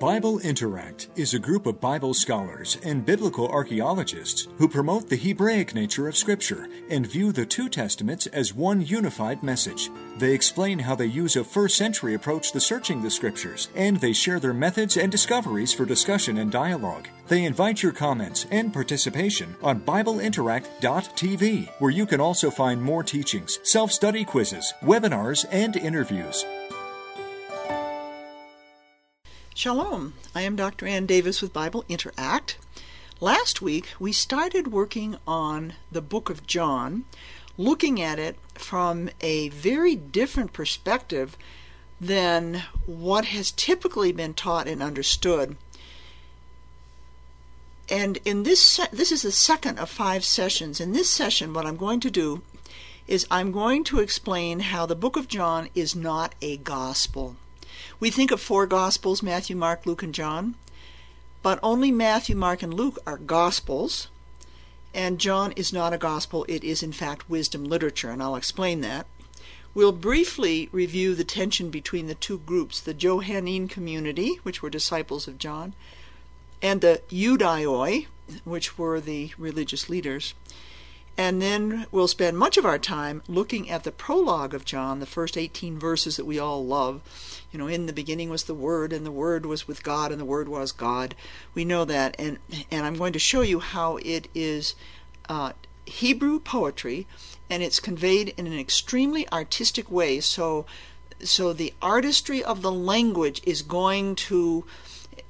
Bible Interact is a group of Bible scholars and biblical archaeologists who promote the Hebraic nature of Scripture and view the two Testaments as one unified message. They explain how they use a first century approach to searching the Scriptures, and they share their methods and discoveries for discussion and dialogue. They invite your comments and participation on BibleInteract.tv, where you can also find more teachings, self study quizzes, webinars, and interviews. Shalom. I am Dr. Ann Davis with Bible Interact. Last week we started working on the book of John, looking at it from a very different perspective than what has typically been taught and understood. And in this se- this is the second of five sessions. In this session what I'm going to do is I'm going to explain how the book of John is not a gospel. We think of four Gospels Matthew, Mark, Luke, and John. But only Matthew, Mark, and Luke are Gospels. And John is not a Gospel, it is in fact wisdom literature, and I'll explain that. We'll briefly review the tension between the two groups the Johannine community, which were disciples of John, and the Judaioi, which were the religious leaders. And then we'll spend much of our time looking at the prologue of John, the first 18 verses that we all love. You know, in the beginning was the Word, and the Word was with God, and the Word was God. We know that, and and I'm going to show you how it is uh, Hebrew poetry, and it's conveyed in an extremely artistic way. So, so the artistry of the language is going to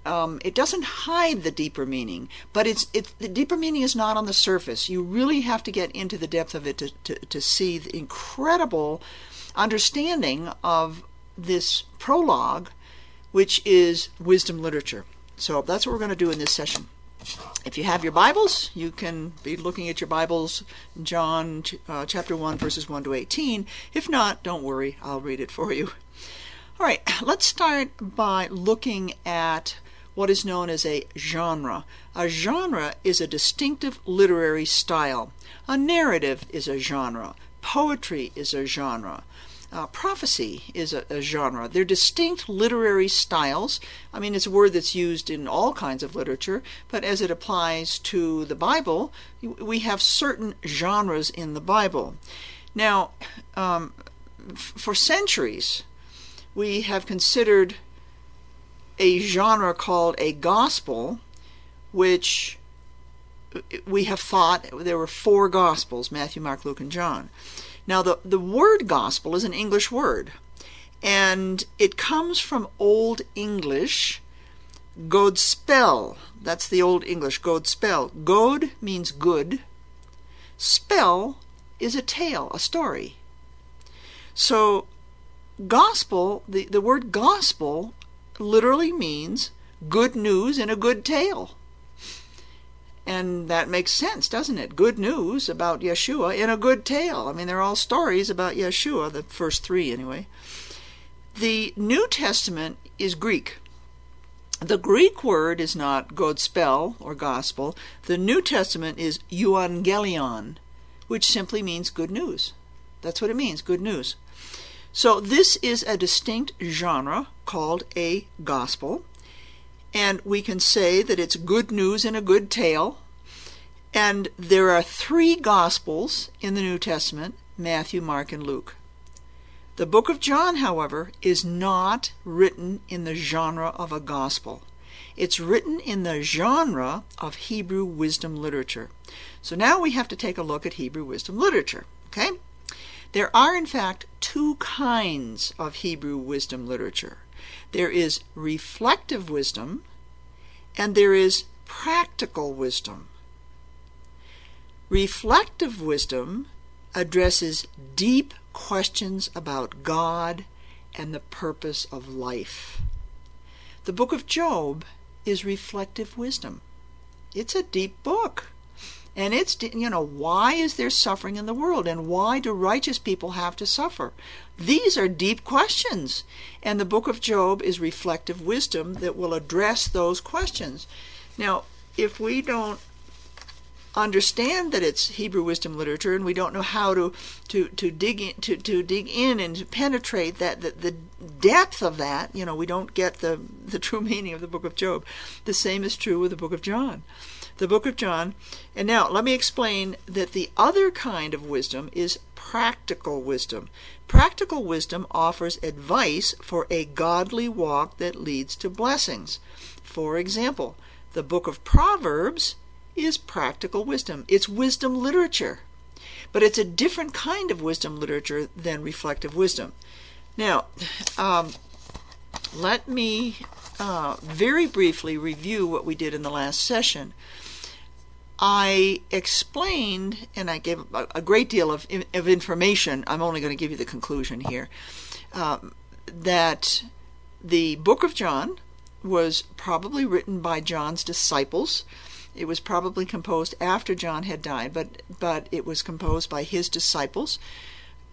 um, it doesn't hide the deeper meaning, but it's it, the deeper meaning is not on the surface. You really have to get into the depth of it to, to, to see the incredible understanding of this prologue, which is wisdom literature. So that's what we're going to do in this session. If you have your Bibles, you can be looking at your Bibles, John uh, chapter 1, verses 1 to 18. If not, don't worry, I'll read it for you. All right, let's start by looking at what is known as a genre. A genre is a distinctive literary style. A narrative is a genre. Poetry is a genre. Uh, prophecy is a, a, genre. They're distinct literary styles. I mean, it's a word that's used in all kinds of literature, but as it applies to the Bible, we have certain genres in the Bible. Now, um, f- for centuries, we have considered a genre called a gospel, which we have thought there were four gospels Matthew, Mark, Luke, and John. Now, the, the word gospel is an English word, and it comes from Old English, godspell. That's the Old English, godspell. God means good, spell is a tale, a story. So, gospel, the, the word gospel literally means good news in a good tale. And that makes sense, doesn't it? Good news about Yeshua in a good tale. I mean, they're all stories about Yeshua, the first three anyway. The New Testament is Greek. The Greek word is not Godspell or gospel. The New Testament is euangelion, which simply means good news. That's what it means, good news. So this is a distinct genre called a gospel. And we can say that it's good news in a good tale. And there are three gospels in the New Testament Matthew, Mark, and Luke. The book of John, however, is not written in the genre of a gospel. It's written in the genre of Hebrew wisdom literature. So now we have to take a look at Hebrew wisdom literature. Okay? There are, in fact, two kinds of Hebrew wisdom literature there is reflective wisdom, and there is practical wisdom. Reflective wisdom addresses deep questions about God and the purpose of life. The book of Job is reflective wisdom. It's a deep book. And it's, you know, why is there suffering in the world? And why do righteous people have to suffer? These are deep questions. And the book of Job is reflective wisdom that will address those questions. Now, if we don't understand that it's Hebrew wisdom literature, and we don't know how to to to dig in to, to dig in and to penetrate that the, the depth of that. You know, we don't get the the true meaning of the Book of Job. The same is true with the Book of John. The Book of John. And now let me explain that the other kind of wisdom is practical wisdom. Practical wisdom offers advice for a godly walk that leads to blessings. For example, the book of Proverbs is practical wisdom. It's wisdom literature. But it's a different kind of wisdom literature than reflective wisdom. Now, um, let me uh, very briefly review what we did in the last session. I explained, and I gave a, a great deal of, of information. I'm only going to give you the conclusion here. Um, that the book of John was probably written by John's disciples it was probably composed after John had died, but but it was composed by his disciples,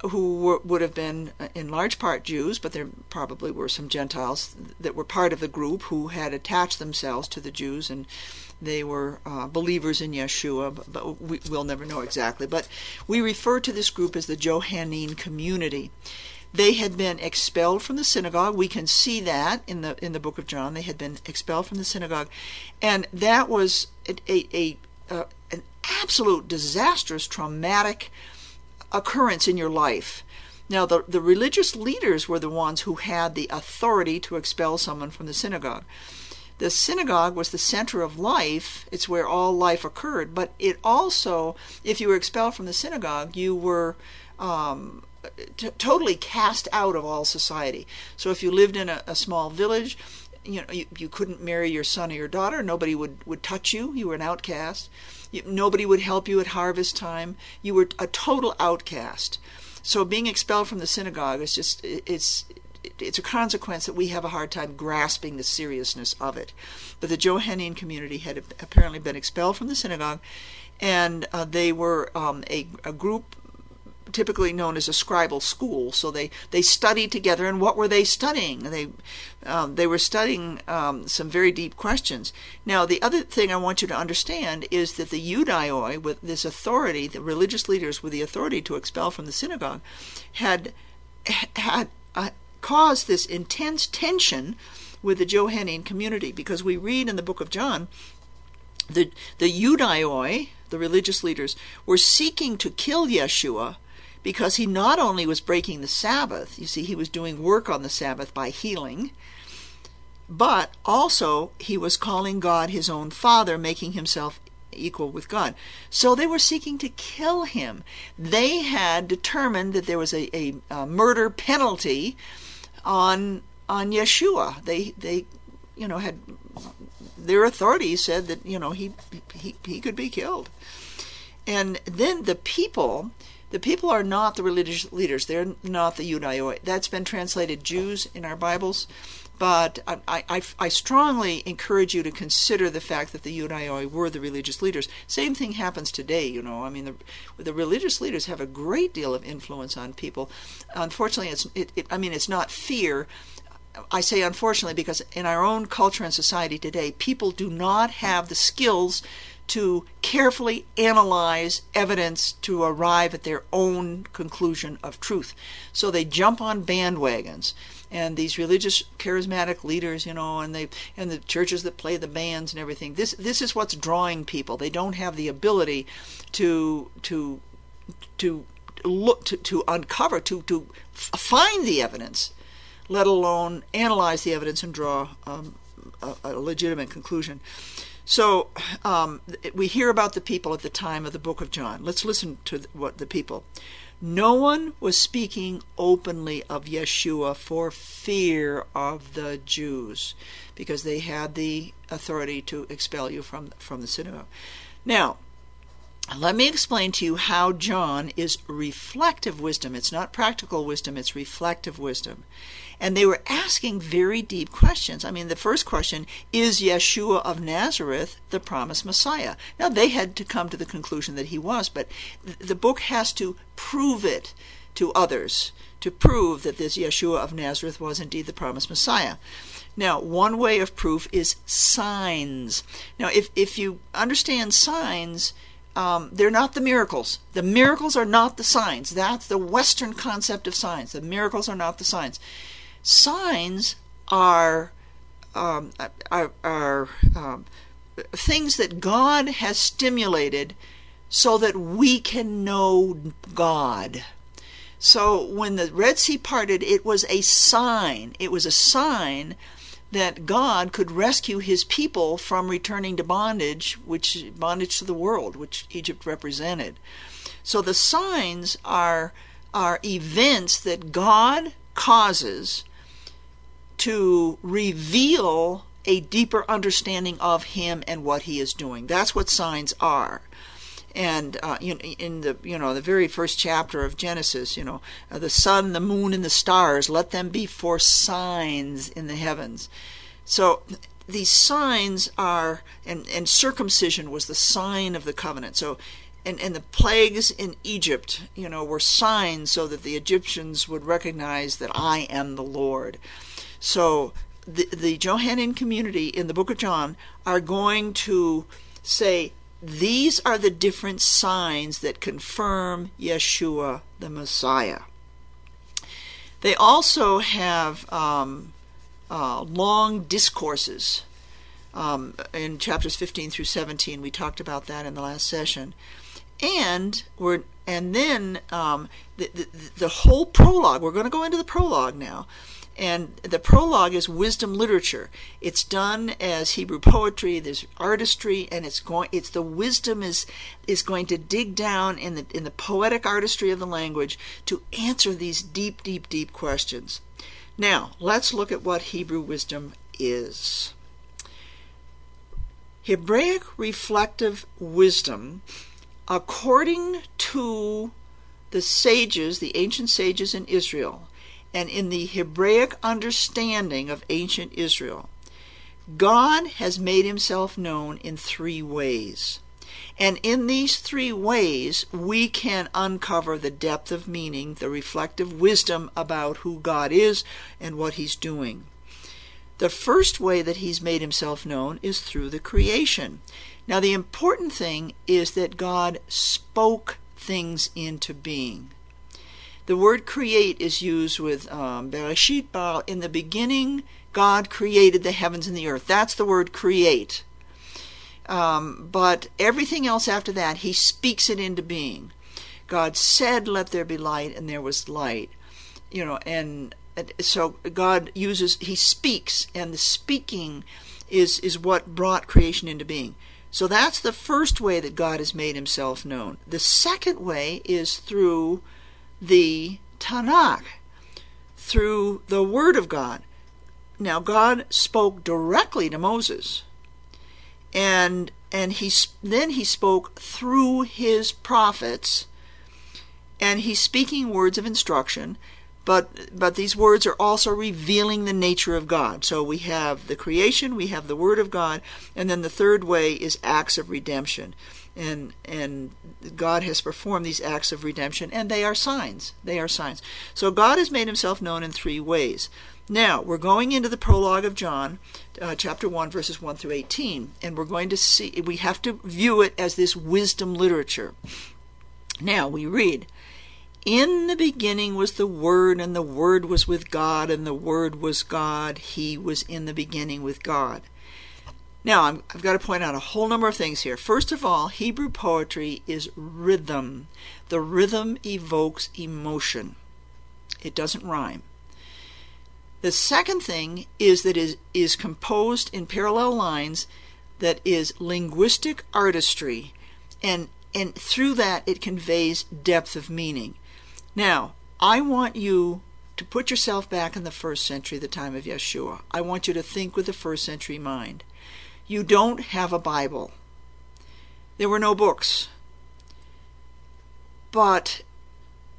who were, would have been uh, in large part Jews, but there probably were some Gentiles that were part of the group who had attached themselves to the Jews and they were uh, believers in Yeshua, but, we, will never know exactly. But we refer to this group as the Johannine community. They had been expelled from the synagogue. We can see that in the in the book of John. They had been expelled from the synagogue, and that was a, a, a uh, an absolute disastrous, traumatic occurrence in your life. Now, the, the religious leaders were the ones who had the authority to expel someone from the synagogue. The synagogue was the center of life, it's where all life occurred, but it also, if you were expelled from the synagogue, you were um, t- totally cast out of all society. So if you lived in a, a small village, you know you, you couldn't marry your son or your daughter. Nobody would would touch you. You were an outcast. You, nobody would help you at harvest time. You were a total outcast. So being expelled from the synagogue is just it's it's a consequence that we have a hard time grasping the seriousness of it. But the Johannine community had apparently been expelled from the synagogue, and uh, they were um, a, a group typically known as a scribal school. So they, they studied together, and what were they studying? They um, they were studying um, some very deep questions. Now, the other thing I want you to understand is that the Judaioi, with this authority, the religious leaders with the authority to expel from the synagogue, had had uh, caused this intense tension with the Johannine community because we read in the book of John the the Judaioi, the religious leaders, were seeking to kill Yeshua because he not only was breaking the Sabbath, you see, he was doing work on the Sabbath by healing, but also he was calling God his own Father, making himself equal with God. So they were seeking to kill him. They had determined that there was a, a, a murder penalty on on Yeshua. They they you know had their authorities said that you know he he he could be killed. And then the people the people are not the religious leaders. They're not the Judaioi. That's been translated Jews in our Bibles. But I, I, I strongly encourage you to consider the fact that the Judaioi were the religious leaders. Same thing happens today, you know. I mean, the, the religious leaders have a great deal of influence on people. Unfortunately, it's, it, it, I mean, it's not fear. I say unfortunately because in our own culture and society today, people do not have the skills to carefully analyze evidence to arrive at their own conclusion of truth. So they jump on bandwagons. And these religious charismatic leaders, you know, and they and the churches that play the bands and everything. This this is what's drawing people. They don't have the ability to to to look to, to uncover to to find the evidence, let alone analyze the evidence and draw um, a, a legitimate conclusion. So um, we hear about the people at the time of the book of John. Let's listen to what the people. No one was speaking openly of Yeshua for fear of the Jews, because they had the authority to expel you from from the synagogue. Now, let me explain to you how John is reflective wisdom. It's not practical wisdom, it's reflective wisdom. And they were asking very deep questions. I mean, the first question is Yeshua of Nazareth the promised Messiah? Now, they had to come to the conclusion that he was, but the book has to prove it to others to prove that this Yeshua of Nazareth was indeed the promised Messiah. Now, one way of proof is signs. Now, if, if you understand signs, um, they're not the miracles. The miracles are not the signs. That's the Western concept of signs. The miracles are not the signs. Signs are um, are, are um, things that God has stimulated so that we can know God. So when the Red Sea parted, it was a sign. It was a sign that God could rescue his people from returning to bondage, which bondage to the world, which Egypt represented. So the signs are are events that God causes to reveal a deeper understanding of him and what he is doing. That's what signs are and uh, in, in the you know the very first chapter of Genesis, you know uh, the sun, the moon, and the stars, let them be for signs in the heavens. So these signs are, and, and circumcision was the sign of the covenant. So and, and the plagues in Egypt, you know, were signs so that the Egyptians would recognize that I am the Lord. So the, the Johannine community in the book of John are going to say these are the different signs that confirm Yeshua the Messiah. They also have um, uh, long discourses. Um, in chapters 15 through 17, we talked about that in the last session, and we're and then um, the, the the whole prologue. We're going to go into the prologue now and the prologue is wisdom literature. It's done as Hebrew poetry. There's artistry, and it's going. It's the wisdom is is going to dig down in the in the poetic artistry of the language to answer these deep, deep, deep questions. Now let's look at what Hebrew wisdom is. Hebraic reflective wisdom, according to the sages, the ancient sages in Israel, and in the Hebraic understanding of ancient Israel, God has made himself known in three ways. And in these three ways, we can uncover the depth of meaning, the reflective wisdom about who God is and what he's doing. The first way that he's made himself known is through the creation. Now, the important thing is that God spoke things into being. The word create is used with um, Bereshit Bar. In the beginning, God created the heavens and the earth. That's the word create. Um, but everything else after that, he speaks it into being. God said, Let there be light, and there was light. You know, and so God uses, he speaks, and the speaking is, is what brought creation into being. So that's the first way that God has made himself known. The second way is through the Tanakh through the Word of God. Now, God spoke directly to Moses, and and he then he spoke through his prophets, and he's speaking words of instruction. But but these words are also revealing the nature of God. So we have the creation, we have the Word of God, and then the third way is acts of redemption and and God has performed these acts of redemption, and they are signs. They are signs. So God has made Himself known in three ways. Now we're going into the prologue of John, uh, chapter one, verses one through eighteen, and we're going to see. We have to view it as this wisdom literature. Now we read. In the beginning was the Word, and the Word was with God, and the Word was God. He was in the beginning with God. Now, i have got to point out a whole number of things here. First of all, Hebrew poetry is rhythm. The rhythm evokes emotion, it doesn't rhyme. The second thing is that it is composed in parallel lines that is linguistic artistry, and, and through that it conveys depth of meaning. Now, I want you to put yourself back in the first century, the time of Yeshua. I want you to think with a first century mind you don't have a Bible. There were no books. But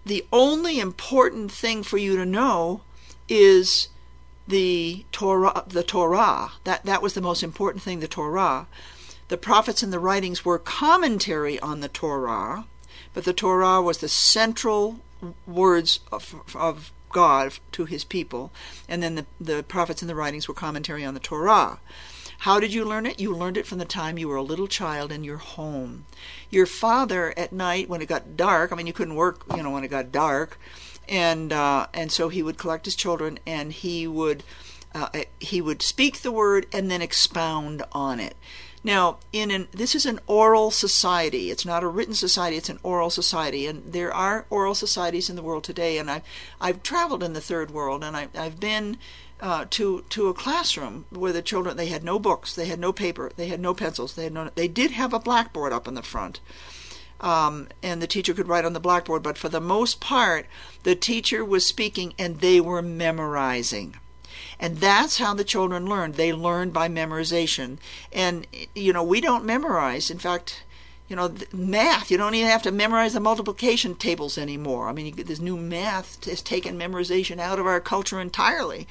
the only important thing for you to know is the Torah the Torah. That that was the most important thing, the Torah. The prophets and the writings were commentary on the Torah, but the Torah was the central words of, of God to his people, and then the, the prophets and the writings were commentary on the Torah. How did you learn it? You learned it from the time you were a little child in your home. Your father at night, when it got dark, I mean, you couldn't work, you know, when it got dark, and uh, and so he would collect his children and he would uh, he would speak the word and then expound on it. Now, in an this is an oral society. It's not a written society. It's an oral society, and there are oral societies in the world today. And I've I've traveled in the third world, and I, I've been uh, to to a classroom where the children they had no books, they had no paper, they had no pencils, they had no. They did have a blackboard up in the front, um, and the teacher could write on the blackboard. But for the most part, the teacher was speaking, and they were memorizing. And that's how the children learn. They learn by memorization. And, you know, we don't memorize. In fact, you know, math, you don't even have to memorize the multiplication tables anymore. I mean, this new math has taken memorization out of our culture entirely.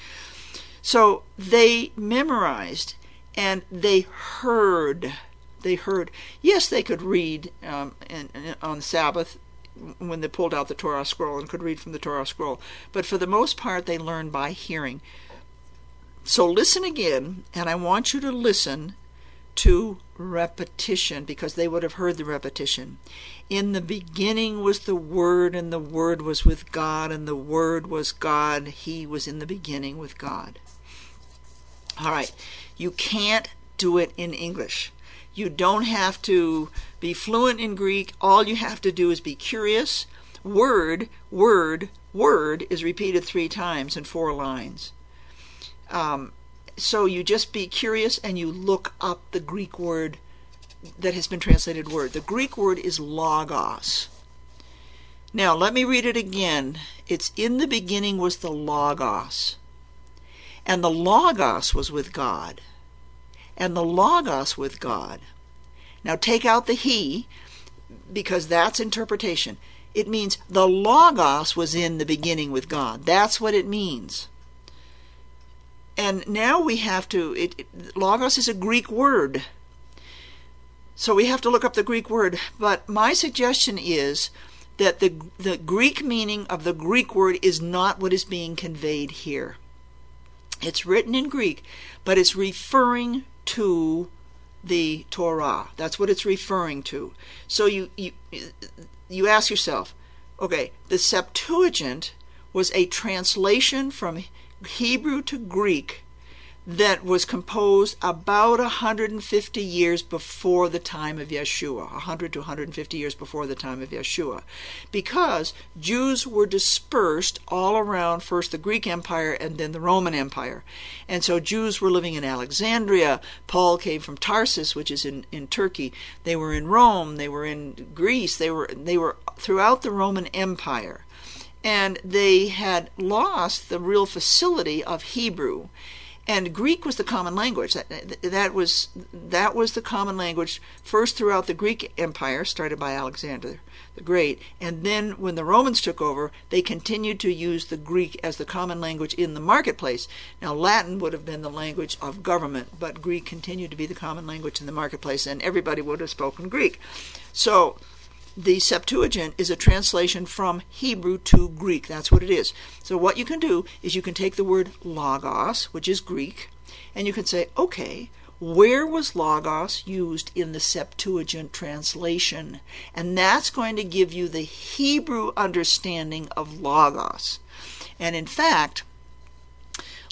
So they memorized and they heard. They heard. Yes, they could read um, and, and on Sabbath when they pulled out the Torah scroll and could read from the Torah scroll. But for the most part, they learned by hearing. So listen again, and I want you to listen to repetition because they would have heard the repetition. In the beginning was the Word, and the Word was with God, and the Word was God. He was in the beginning with God. All right, you can't do it in English. You don't have to be fluent in Greek. All you have to do is be curious. Word, word, word is repeated three times in four lines. Um, so you just be curious and you look up the Greek word that has been translated word. The Greek word is logos. Now, let me read it again. It's in the beginning was the logos. And the logos was with God. And the logos with God. Now take out the he because that's interpretation. It means the logos was in the beginning with God. That's what it means. And now we have to, it, it, logos is a Greek word. So we have to look up the Greek word. But my suggestion is that the, the Greek meaning of the Greek word is not what is being conveyed here. It's written in Greek, but it's referring to the Torah. That's what it's referring to. So you, you, you ask yourself, okay, the Septuagint was a translation from Hebrew to Greek that was composed about 150 years before the time of Yeshua, 100 to 150 years before the time of Yeshua, because Jews were dispersed all around first the Greek Empire and then the Roman Empire. And so Jews were living in Alexandria. Paul came from Tarsus, which is in, in Turkey. They were in Rome, they were in Greece, they were they were throughout the Roman Empire and they had lost the real facility of Hebrew. And Greek was the common language. That, that was that was the common language first throughout the Greek Empire, started by Alexander the Great, and then when the Romans took over, they continued to use the Greek as the common language in the marketplace. Now Latin would have been the language of government, but Greek continued to be the common language in the marketplace, and everybody would have spoken Greek. So the Septuagint is a translation from Hebrew to Greek. That's what it is. So, what you can do is you can take the word logos, which is Greek, and you can say, okay, where was logos used in the Septuagint translation? And that's going to give you the Hebrew understanding of logos. And in fact,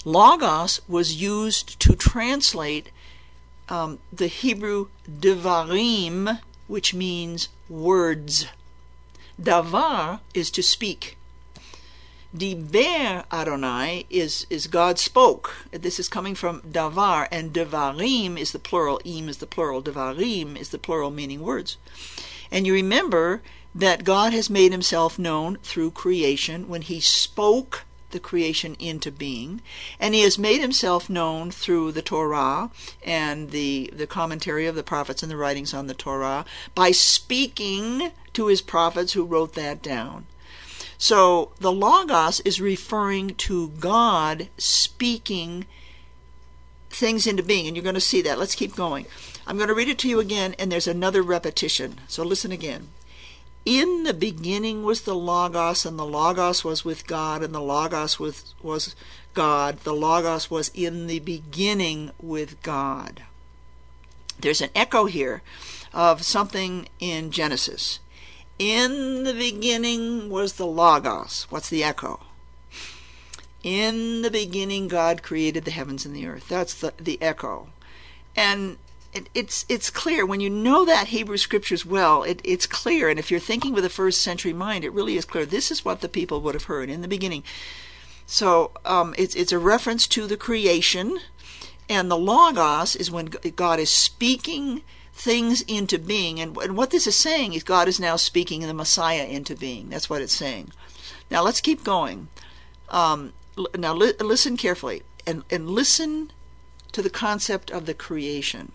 logos was used to translate um, the Hebrew devarim which means words. Davar is to speak. Diber Adonai is, is God spoke. This is coming from davar, and devarim is the plural, im is the plural, devarim is the plural, meaning words. And you remember that God has made himself known through creation when he spoke the creation into being, and he has made himself known through the Torah and the, the commentary of the prophets and the writings on the Torah by speaking to his prophets who wrote that down. So the Logos is referring to God speaking things into being, and you're going to see that. Let's keep going. I'm going to read it to you again, and there's another repetition. So listen again. In the beginning was the Logos, and the Logos was with God, and the Logos was, was God. The Logos was in the beginning with God. there's an echo here of something in Genesis. In the beginning was the Logos. What's the echo? In the beginning, God created the heavens and the earth. That's the, the echo. And it, it's it's clear when you know that Hebrew scriptures well. It, it's clear, and if you're thinking with a first century mind, it really is clear. This is what the people would have heard in the beginning. So um, it's it's a reference to the creation, and the logos is when God is speaking things into being. And, and what this is saying is God is now speaking the Messiah into being. That's what it's saying. Now let's keep going. Um, now li- listen carefully and, and listen to the concept of the creation.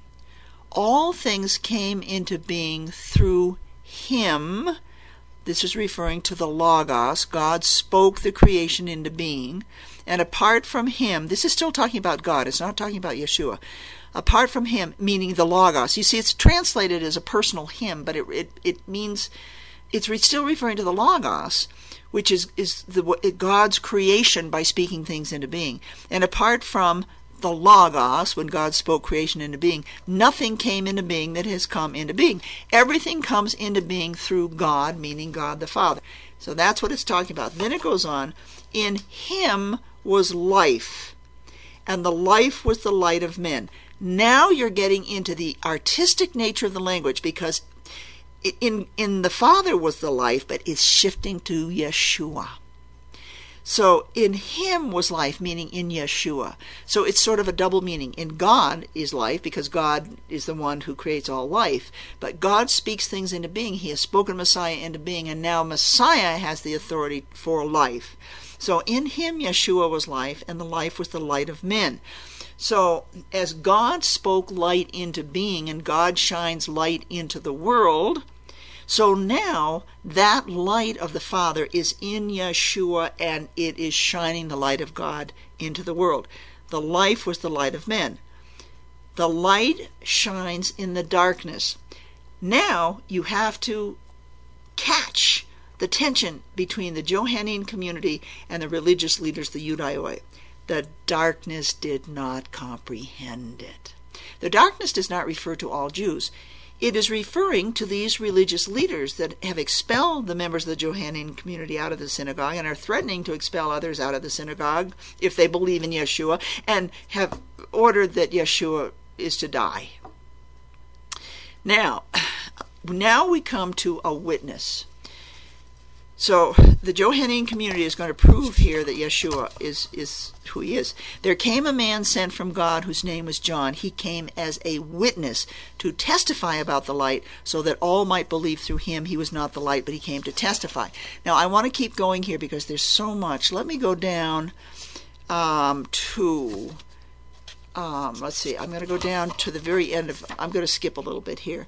All things came into being through him. This is referring to the Logos. God spoke the creation into being. And apart from him, this is still talking about God, it's not talking about Yeshua. Apart from him, meaning the Logos. You see, it's translated as a personal him, but it, it, it means it's still referring to the Logos which is is the God's creation by speaking things into being. And apart from the Logos, when God spoke creation into being, nothing came into being that has come into being. Everything comes into being through God, meaning God the Father. So that's what it's talking about. Then it goes on, in him was life, and the life was the light of men. Now you're getting into the artistic nature of the language because in in the Father was the life, but it's shifting to Yeshua. So in him was life, meaning in Yeshua. So it's sort of a double meaning. In God is life, because God is the one who creates all life. But God speaks things into being. He has spoken Messiah into being, and now Messiah has the authority for life. So in him Yeshua was life, and the life was the light of men. So as God spoke light into being, and God shines light into the world, so now that light of the Father is in Yeshua and it is shining the light of God into the world. The life was the light of men. The light shines in the darkness. Now you have to catch the tension between the Johannine community and the religious leaders, the Judaioi. The darkness did not comprehend it. The darkness does not refer to all Jews. It is referring to these religious leaders that have expelled the members of the Johannine community out of the synagogue and are threatening to expel others out of the synagogue if they believe in Yeshua and have ordered that Yeshua is to die. Now, now we come to a witness. So the Johannine community is going to prove here that Yeshua is, is who he is. There came a man sent from God whose name was John. He came as a witness to testify about the light so that all might believe through him he was not the light, but he came to testify. Now I want to keep going here because there's so much. Let me go down um, to, um, let's see, I'm going to go down to the very end of, I'm going to skip a little bit here.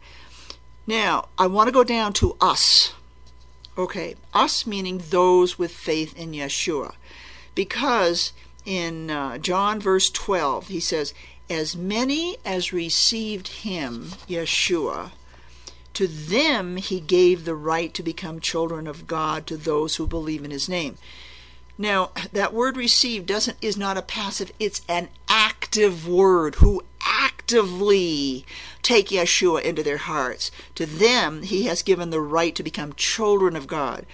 Now, I want to go down to us Okay, us meaning those with faith in Yeshua. Because in uh, John verse 12, he says, As many as received him, Yeshua, to them he gave the right to become children of God to those who believe in his name. Now, that word received doesn't is not a passive, it's an active word. Who actively take Yeshua into their hearts. To them, he has given the right to become children of God,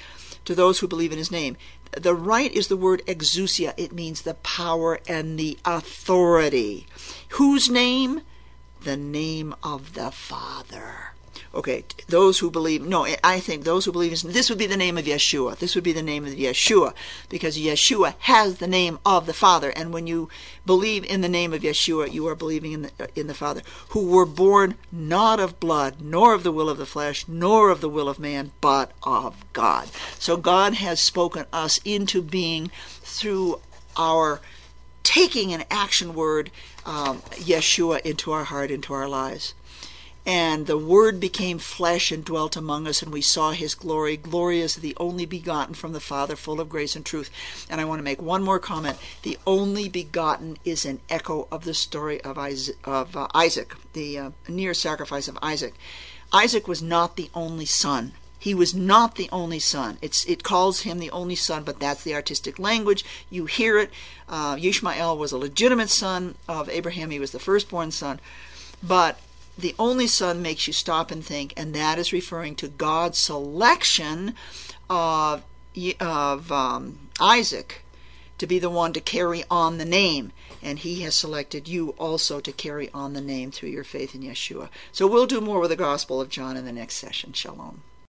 to those who believe in his name. The right is the word exousia. It means the power and the authority. Whose name? The name of the Father. Okay, those who believe, no, I think those who believe, this would be the name of Yeshua. This would be the name of Yeshua, because Yeshua has the name of the Father. And when you believe in the name of Yeshua, you are believing in the, in the Father, who were born not of blood, nor of the will of the flesh, nor of the will of man, but of God. So God has spoken us into being through our taking an action word, um, Yeshua, into our heart, into our lives. And the Word became flesh and dwelt among us, and we saw His glory. Glory is the only begotten from the Father, full of grace and truth. And I want to make one more comment. The only begotten is an echo of the story of Isaac, of, uh, Isaac the uh, near sacrifice of Isaac. Isaac was not the only son. He was not the only son. It's, it calls him the only son, but that's the artistic language. You hear it. Uh, Ishmael was a legitimate son of Abraham. He was the firstborn son. But the only son makes you stop and think, and that is referring to God's selection of, of um, Isaac to be the one to carry on the name. And he has selected you also to carry on the name through your faith in Yeshua. So we'll do more with the Gospel of John in the next session. Shalom.